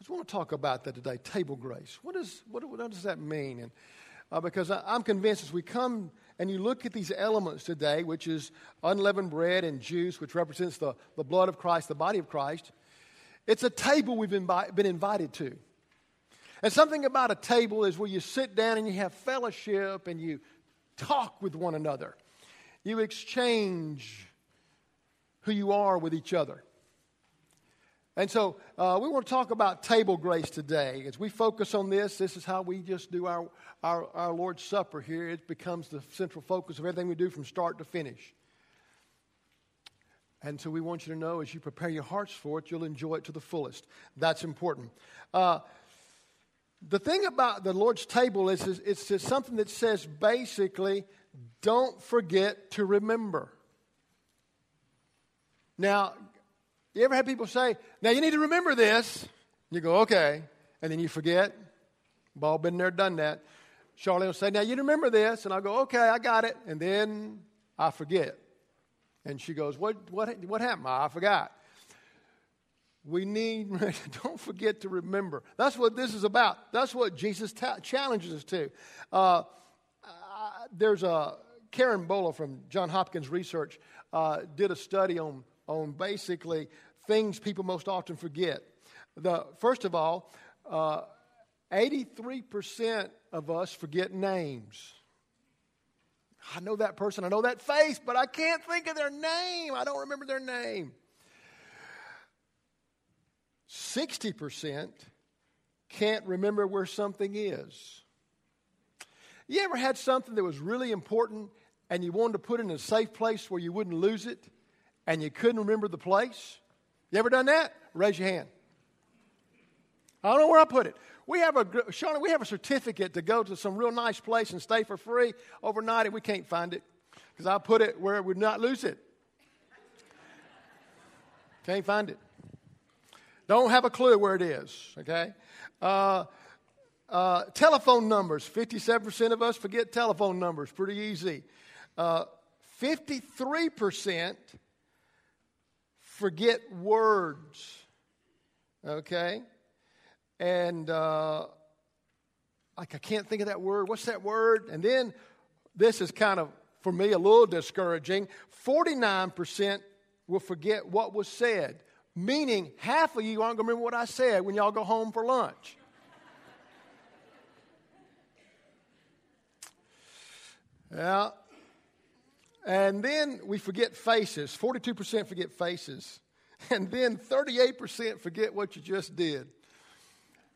Because we want to talk about that today table grace. What, is, what, what does that mean? And, uh, because I, I'm convinced as we come and you look at these elements today, which is unleavened bread and juice, which represents the, the blood of Christ, the body of Christ, it's a table we've invi- been invited to. And something about a table is where you sit down and you have fellowship and you talk with one another. You exchange who you are with each other. And so uh, we want to talk about table grace today. As we focus on this, this is how we just do our, our, our Lord's Supper here. It becomes the central focus of everything we do from start to finish. And so we want you to know as you prepare your hearts for it, you'll enjoy it to the fullest. That's important. Uh, the thing about the Lord's table is, is it's just something that says basically, don't forget to remember. Now, you ever had people say, now you need to remember this? You go, okay. And then you forget. We've all been there, done that. Charlie will say, now you remember this? And I'll go, okay, I got it. And then I forget. And she goes, what, what, what happened? I forgot. We need, don't forget to remember. That's what this is about. That's what Jesus ta- challenges us to. Uh, uh, there's a, Karen Bola from John Hopkins Research uh, did a study on, on basically things people most often forget. The, first of all, 83% uh, of us forget names. I know that person, I know that face, but I can't think of their name. I don't remember their name. 60% can't remember where something is. You ever had something that was really important and you wanted to put it in a safe place where you wouldn't lose it and you couldn't remember the place? You ever done that? Raise your hand. I don't know where I put it. We have a Shawnee, we have a certificate to go to some real nice place and stay for free overnight, and we can't find it because I put it where it would not lose it. Can't find it. Don't have a clue where it is, okay? Uh, uh, telephone numbers 57% of us forget telephone numbers, pretty easy. Uh, 53% forget words, okay? And uh, like, I can't think of that word. What's that word? And then this is kind of, for me, a little discouraging 49% will forget what was said meaning half of you aren't going to remember what I said when y'all go home for lunch. yeah. And then we forget faces. 42% forget faces. And then 38% forget what you just did.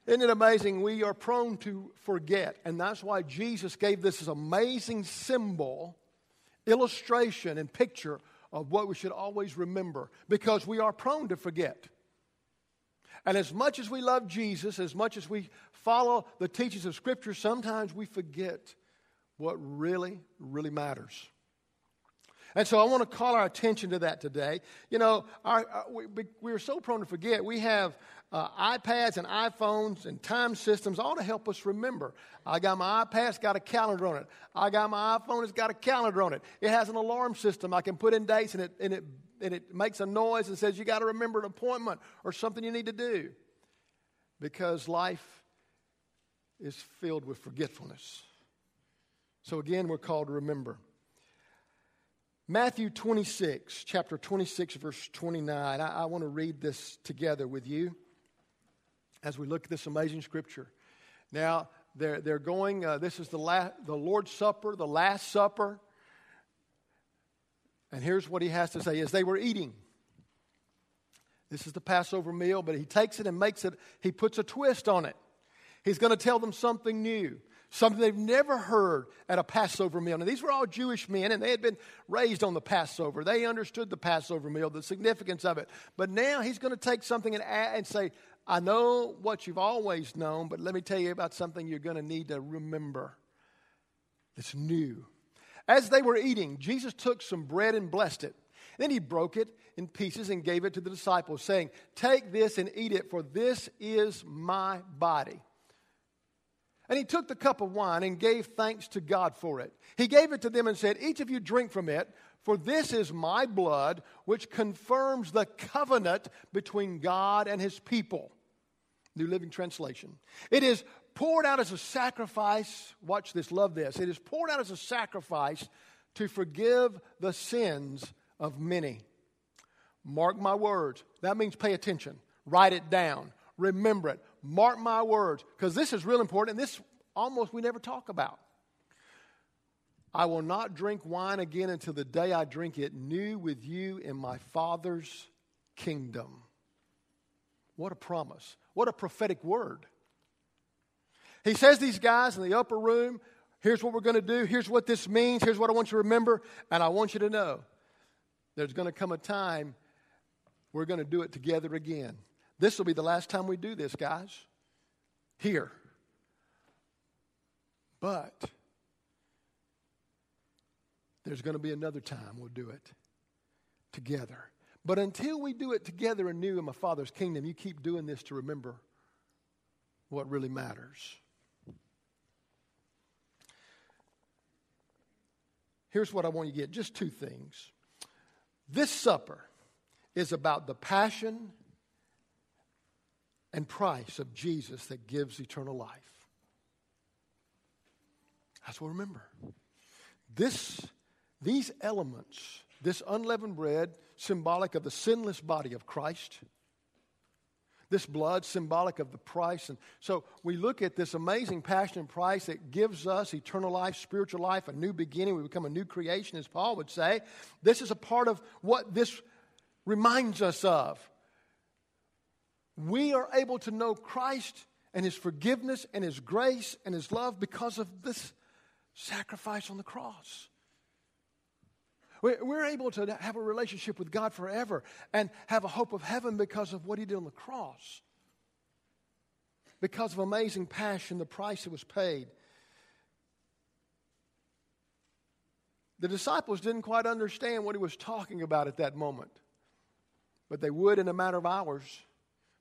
Isn't it amazing? We are prone to forget. And that's why Jesus gave this amazing symbol, illustration, and picture of what we should always remember because we are prone to forget. And as much as we love Jesus, as much as we follow the teachings of Scripture, sometimes we forget what really, really matters. And so I want to call our attention to that today. You know, our, our, we, we are so prone to forget. We have uh, iPads and iPhones and time systems all to help us remember. I got my iPad, it's got a calendar on it. I got my iPhone, it's got a calendar on it. It has an alarm system. I can put in dates and it, and it, and it makes a noise and says, You got to remember an appointment or something you need to do. Because life is filled with forgetfulness. So again, we're called to remember. Matthew 26, chapter 26, verse 29. I, I want to read this together with you as we look at this amazing scripture. Now, they're, they're going, uh, this is the, la- the Lord's Supper, the Last Supper. And here's what he has to say as they were eating. This is the Passover meal, but he takes it and makes it, he puts a twist on it. He's going to tell them something new something they've never heard at a Passover meal. Now, these were all Jewish men, and they had been raised on the Passover. They understood the Passover meal, the significance of it. But now he's going to take something and, and say, I know what you've always known, but let me tell you about something you're going to need to remember. It's new. As they were eating, Jesus took some bread and blessed it. Then he broke it in pieces and gave it to the disciples, saying, Take this and eat it, for this is my body. And he took the cup of wine and gave thanks to God for it. He gave it to them and said, Each of you drink from it, for this is my blood, which confirms the covenant between God and his people. New Living Translation. It is poured out as a sacrifice. Watch this, love this. It is poured out as a sacrifice to forgive the sins of many. Mark my words. That means pay attention. Write it down. Remember it. Mark my words. Because this is real important, and this almost we never talk about. I will not drink wine again until the day I drink it new with you in my Father's kingdom. What a promise. What a prophetic word. He says these guys in the upper room, here's what we're going to do, here's what this means, here's what I want you to remember, and I want you to know there's going to come a time we're going to do it together again. This will be the last time we do this, guys. Here. But there's going to be another time we'll do it together. But until we do it together anew in my Father's kingdom, you keep doing this to remember what really matters. Here's what I want you to get just two things. This supper is about the passion and price of Jesus that gives eternal life. That's what remember. This, these elements, this unleavened bread, symbolic of the sinless body of Christ, this blood symbolic of the price. And so we look at this amazing passion and price that gives us eternal life, spiritual life, a new beginning. We become a new creation, as Paul would say. This is a part of what this reminds us of. We are able to know Christ and his forgiveness and his grace and his love because of this sacrifice on the cross. We're able to have a relationship with God forever and have a hope of heaven because of what he did on the cross. Because of amazing passion, the price that was paid. The disciples didn't quite understand what he was talking about at that moment, but they would in a matter of hours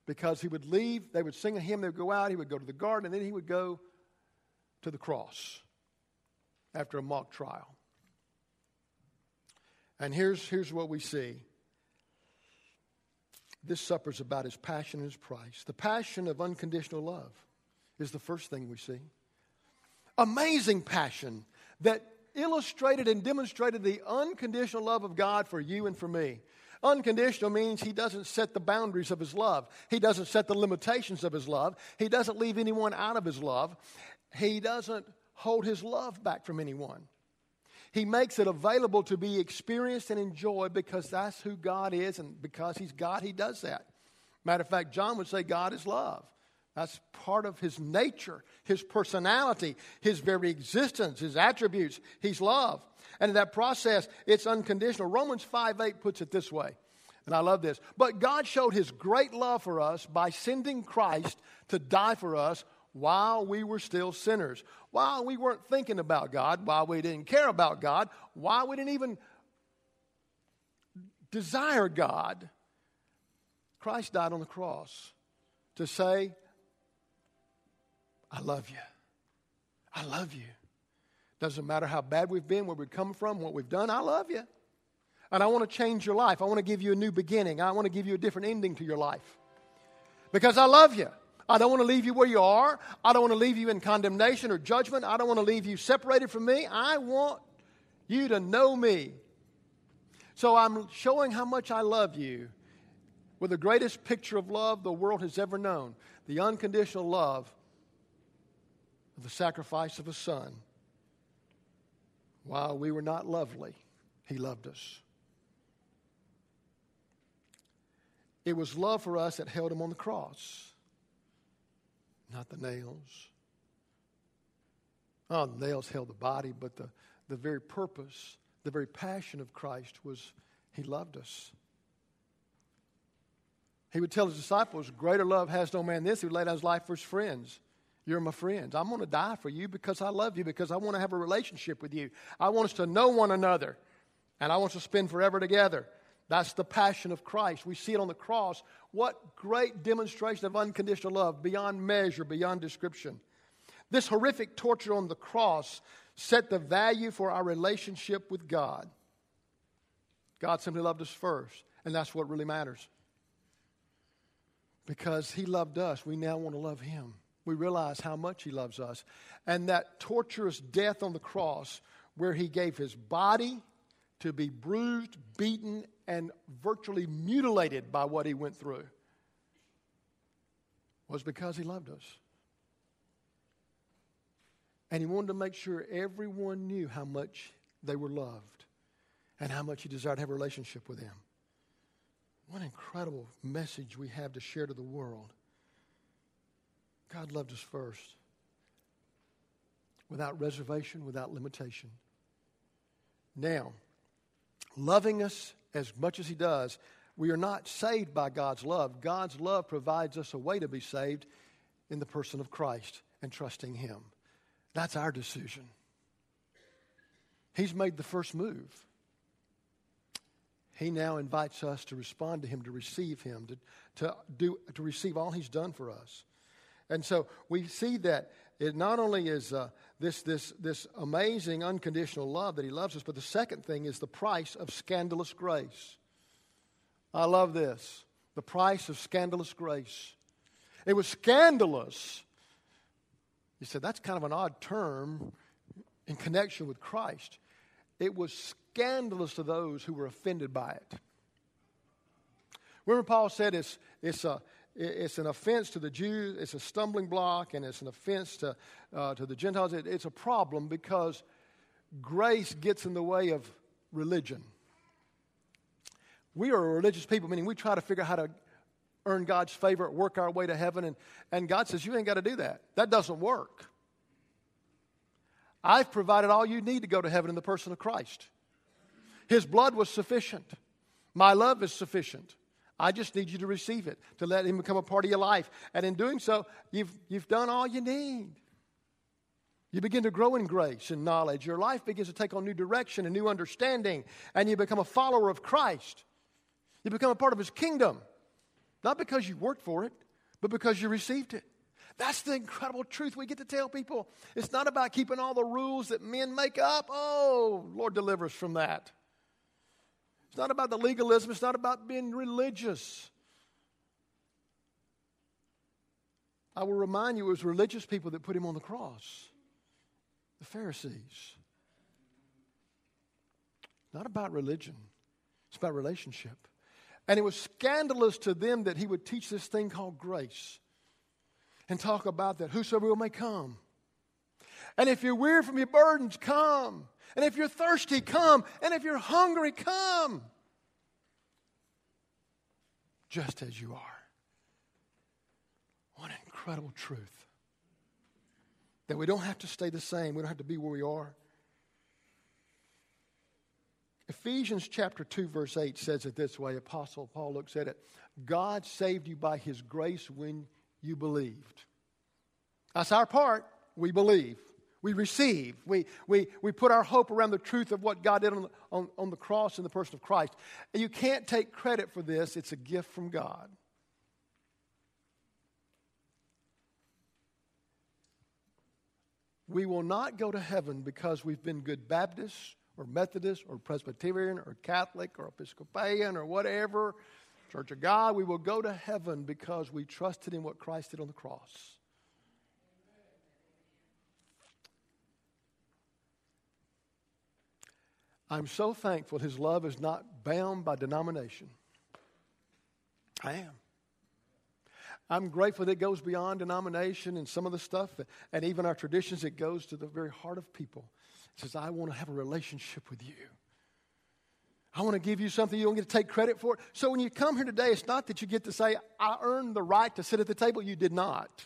because he would leave, they would sing a hymn, they would go out, he would go to the garden, and then he would go to the cross after a mock trial. And here's, here's what we see this supper is about his passion and his price. The passion of unconditional love is the first thing we see. Amazing passion that illustrated and demonstrated the unconditional love of God for you and for me. Unconditional means he doesn't set the boundaries of his love. He doesn't set the limitations of his love. He doesn't leave anyone out of his love. He doesn't hold his love back from anyone. He makes it available to be experienced and enjoyed because that's who God is, and because He's God, He does that. Matter of fact, John would say God is love. That's part of His nature, His personality, His very existence, His attributes. He's love. And that process, it's unconditional. Romans 5 8 puts it this way. And I love this. But God showed his great love for us by sending Christ to die for us while we were still sinners, while we weren't thinking about God, while we didn't care about God, while we didn't even desire God, Christ died on the cross to say, I love you. I love you. Doesn't matter how bad we've been, where we've come from, what we've done, I love you. And I want to change your life. I want to give you a new beginning. I want to give you a different ending to your life. Because I love you. I don't want to leave you where you are. I don't want to leave you in condemnation or judgment. I don't want to leave you separated from me. I want you to know me. So I'm showing how much I love you with the greatest picture of love the world has ever known the unconditional love of the sacrifice of a son. While we were not lovely, he loved us. It was love for us that held him on the cross not the nails. Oh, the nails held the body, but the, the very purpose, the very passion of Christ was he loved us. He would tell his disciples, Greater love has no man this, he would lay down his life for his friends. You're my friends. I'm going to die for you because I love you, because I want to have a relationship with you. I want us to know one another, and I want us to spend forever together. That's the passion of Christ. We see it on the cross. What great demonstration of unconditional love, beyond measure, beyond description. This horrific torture on the cross set the value for our relationship with God. God simply loved us first, and that's what really matters. because he loved us, we now want to love him. We realize how much he loves us. And that torturous death on the cross, where he gave his body to be bruised, beaten, and virtually mutilated by what he went through, was because he loved us. And he wanted to make sure everyone knew how much they were loved and how much he desired to have a relationship with them. What incredible message we have to share to the world. God loved us first, without reservation, without limitation. Now, loving us as much as He does, we are not saved by God's love. God's love provides us a way to be saved in the person of Christ and trusting Him. That's our decision. He's made the first move. He now invites us to respond to Him, to receive Him, to, to, do, to receive all He's done for us. And so we see that it not only is uh, this, this, this amazing unconditional love that He loves us, but the second thing is the price of scandalous grace. I love this the price of scandalous grace. It was scandalous you said that's kind of an odd term in connection with Christ. It was scandalous to those who were offended by it. Remember, Paul said it's, it's, a, it's an offense to the Jews, it's a stumbling block, and it's an offense to, uh, to the Gentiles. It, it's a problem because grace gets in the way of religion. We are a religious people, meaning we try to figure out how to earn God's favor, work our way to heaven. And, and God says, You ain't got to do that. That doesn't work. I've provided all you need to go to heaven in the person of Christ. His blood was sufficient. My love is sufficient. I just need you to receive it, to let Him become a part of your life. And in doing so, you've, you've done all you need. You begin to grow in grace and knowledge. Your life begins to take on new direction and new understanding, and you become a follower of Christ. You become a part of His kingdom. Not because you worked for it, but because you received it. That's the incredible truth we get to tell people. It's not about keeping all the rules that men make up. Oh, Lord, deliver us from that. It's not about the legalism, it's not about being religious. I will remind you, it was religious people that put him on the cross the Pharisees. Not about religion, it's about relationship. And it was scandalous to them that he would teach this thing called grace and talk about that whosoever will may come. And if you're weary from your burdens, come. And if you're thirsty, come. And if you're hungry, come. Just as you are. What an incredible truth. That we don't have to stay the same, we don't have to be where we are. Ephesians chapter 2, verse 8 says it this way Apostle Paul looks at it God saved you by his grace when you believed. That's our part. We believe. We receive. We, we, we put our hope around the truth of what God did on, on, on the cross in the person of Christ. And you can't take credit for this, it's a gift from God. We will not go to heaven because we've been good Baptists or Methodist or Presbyterian or Catholic or Episcopalian or whatever, Church of God, we will go to heaven because we trusted in what Christ did on the cross. I'm so thankful his love is not bound by denomination. I am. I'm grateful that it goes beyond denomination and some of the stuff, and even our traditions, it goes to the very heart of people It says, I want to have a relationship with you. I want to give you something you don't get to take credit for. So when you come here today, it's not that you get to say, I earned the right to sit at the table. You did not.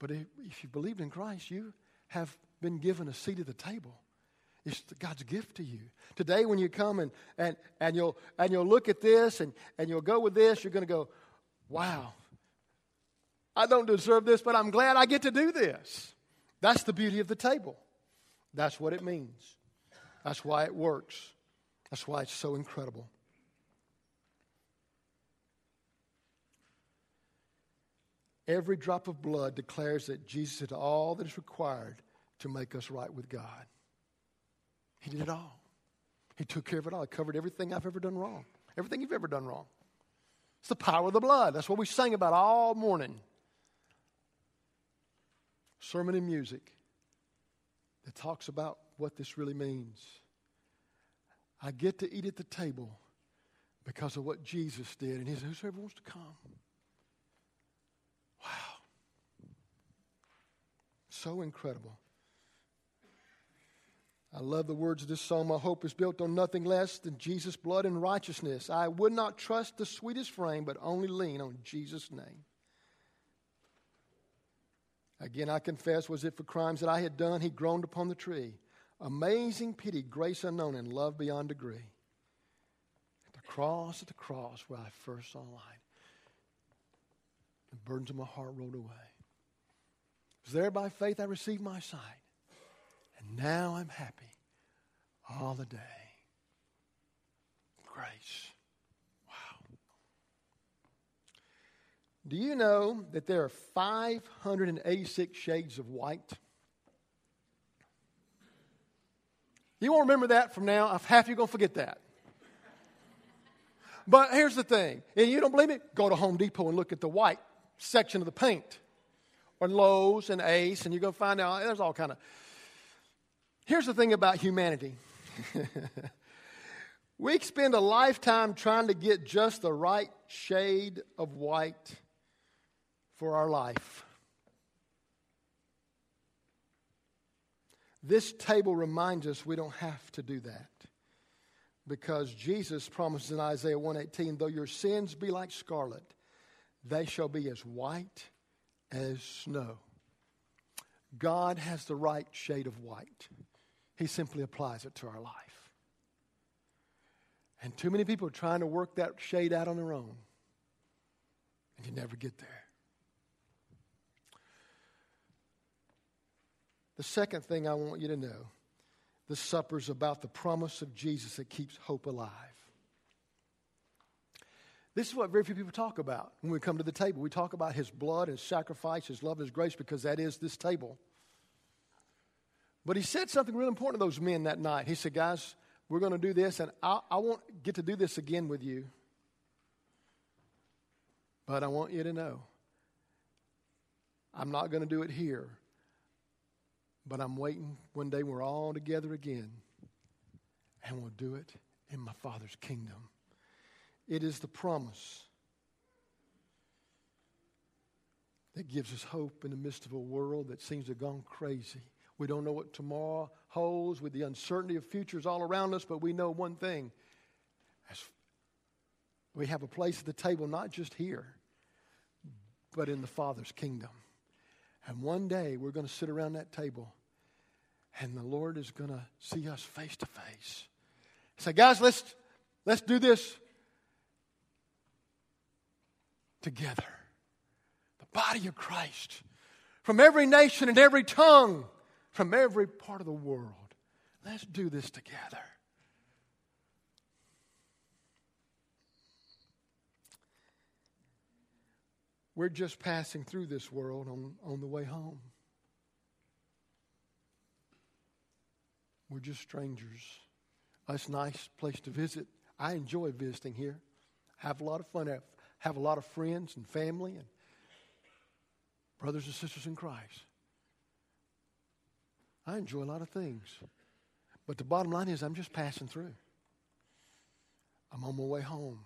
But if you believed in Christ, you have been given a seat at the table. It's God's gift to you. Today, when you come and, and, and, you'll, and you'll look at this and, and you'll go with this, you're going to go, wow, I don't deserve this, but I'm glad I get to do this. That's the beauty of the table. That's what it means. That's why it works. That's why it's so incredible. Every drop of blood declares that Jesus did all that is required to make us right with God. He did it all. He took care of it all. He covered everything I've ever done wrong, everything you've ever done wrong. It's the power of the blood. That's what we sang about all morning. Sermon and music that talks about what this really means. I get to eat at the table because of what Jesus did. And he says, Whosoever wants to come. Wow. So incredible. I love the words of this song. My hope is built on nothing less than Jesus' blood and righteousness. I would not trust the sweetest frame, but only lean on Jesus' name. Again, I confess, was it for crimes that I had done, he groaned upon the tree. Amazing pity, grace unknown, and love beyond degree. At the cross, at the cross, where I first saw light, the burdens of my heart rolled away. It was there by faith I received my sight. And now I'm happy all the day. Grace. Wow. Do you know that there are 586 shades of white? You won't remember that from now. Half of you are going to forget that. But here's the thing. And you don't believe me? Go to Home Depot and look at the white section of the paint. Or Lowe's and Ace, and you're going to find out there's all kind of Here's the thing about humanity we spend a lifetime trying to get just the right shade of white for our life. This table reminds us we don't have to do that because Jesus promises in Isaiah 118 though your sins be like scarlet they shall be as white as snow. God has the right shade of white. He simply applies it to our life. And too many people are trying to work that shade out on their own, and you never get there. The second thing I want you to know the supper's about the promise of Jesus that keeps hope alive. This is what very few people talk about when we come to the table. We talk about his blood, his sacrifice, his love, his grace, because that is this table. But he said something really important to those men that night. He said, Guys, we're going to do this, and I, I won't get to do this again with you. But I want you to know I'm not going to do it here. But I'm waiting one day we're all together again, and we'll do it in my Father's kingdom. It is the promise that gives us hope in the midst of a world that seems to have gone crazy. We don't know what tomorrow holds with the uncertainty of futures all around us, but we know one thing. We have a place at the table, not just here, but in the Father's kingdom. And one day we're going to sit around that table and the Lord is going to see us face to face. Say, guys, let's, let's do this together. The body of Christ. From every nation and every tongue from every part of the world. Let's do this together. We're just passing through this world on, on the way home. We're just strangers. It's a nice place to visit. I enjoy visiting here. Have a lot of fun. Have, have a lot of friends and family and brothers and sisters in Christ. I enjoy a lot of things. But the bottom line is, I'm just passing through. I'm on my way home.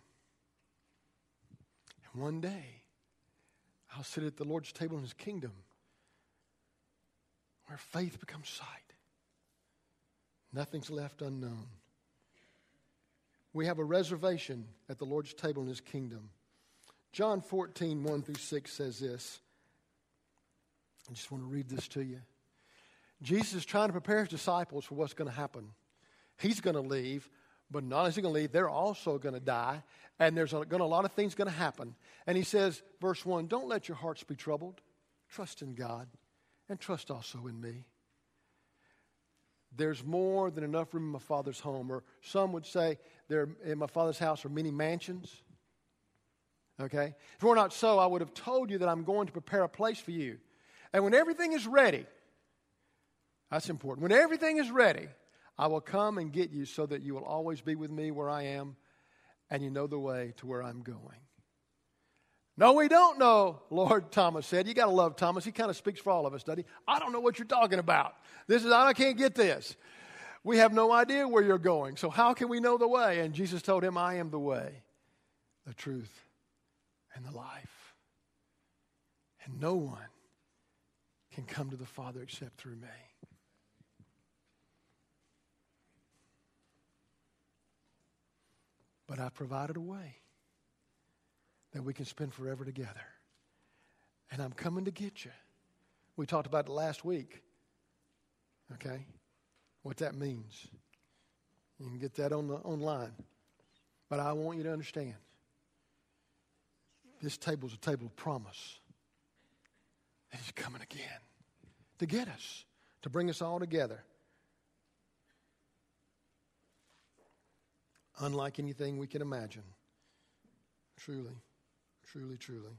And one day, I'll sit at the Lord's table in His kingdom where faith becomes sight. Nothing's left unknown. We have a reservation at the Lord's table in His kingdom. John 14, 1 through 6 says this. I just want to read this to you. Jesus is trying to prepare his disciples for what's going to happen. He's going to leave, but not only is he going to leave, they're also going to die, and there's going to, a lot of things going to happen. And he says, verse 1 Don't let your hearts be troubled. Trust in God, and trust also in me. There's more than enough room in my Father's home. Or some would say, there in my Father's house are many mansions. Okay? If it were not so, I would have told you that I'm going to prepare a place for you. And when everything is ready, that's important. When everything is ready, I will come and get you so that you will always be with me where I am and you know the way to where I'm going. No, we don't know, Lord, Thomas said. You got to love Thomas. He kind of speaks for all of us, doesn't he? I don't know what you're talking about. This is, I can't get this. We have no idea where you're going. So how can we know the way? And Jesus told him, I am the way, the truth, and the life. And no one can come to the Father except through me. But I provided a way that we can spend forever together. And I'm coming to get you. We talked about it last week. Okay? What that means. You can get that on the online. But I want you to understand this table is a table of promise. And he's coming again to get us, to bring us all together. Unlike anything we can imagine. Truly, truly, truly.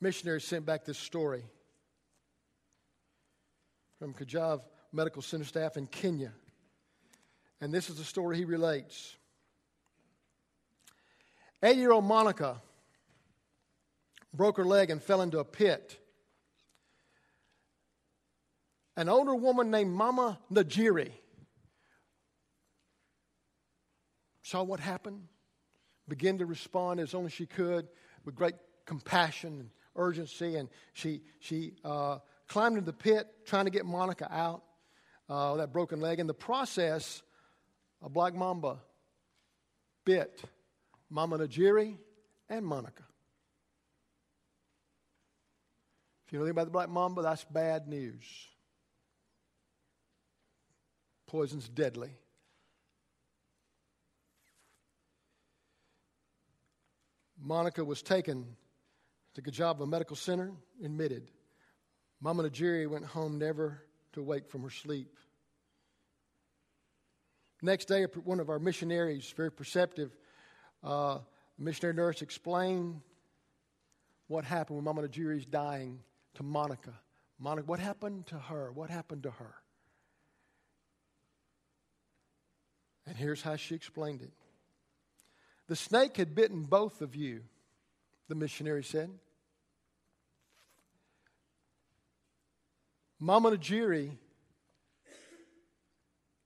Missionary sent back this story from Kijabe Medical Center staff in Kenya. And this is the story he relates. Eight year old Monica broke her leg and fell into a pit. An older woman named Mama Najiri saw what happened, began to respond as only she could with great compassion and urgency, and she, she uh, climbed into the pit trying to get Monica out, uh, that broken leg. In the process, a black mamba bit Mama Najiri and Monica. If you know anything about the black mamba, that's bad news. Poison's deadly. Monica was taken to Kijabe Medical Center, admitted. Mama Najiri went home never to wake from her sleep. Next day, one of our missionaries, very perceptive, uh, missionary nurse, explained what happened when Mama Najiri's dying to Monica. Monica, what happened to her? What happened to her? And here's how she explained it. The snake had bitten both of you, the missionary said. Mama Najiri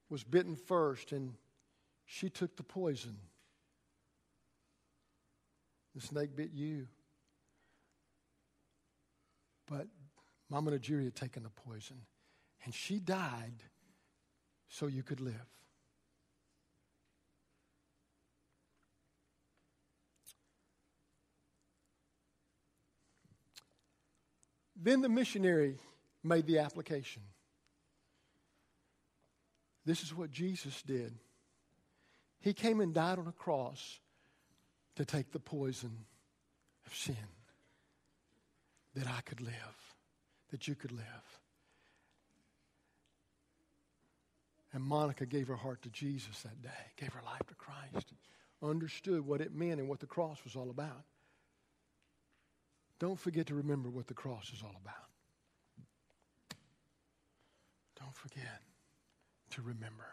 was bitten first, and she took the poison. The snake bit you. But Mama Najiri had taken the poison, and she died so you could live. Then the missionary made the application. This is what Jesus did. He came and died on a cross to take the poison of sin that I could live, that you could live. And Monica gave her heart to Jesus that day, gave her life to Christ, understood what it meant and what the cross was all about. Don't forget to remember what the cross is all about. Don't forget to remember.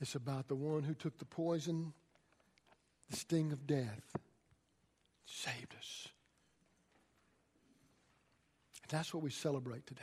It's about the one who took the poison, the sting of death, saved us. That's what we celebrate today.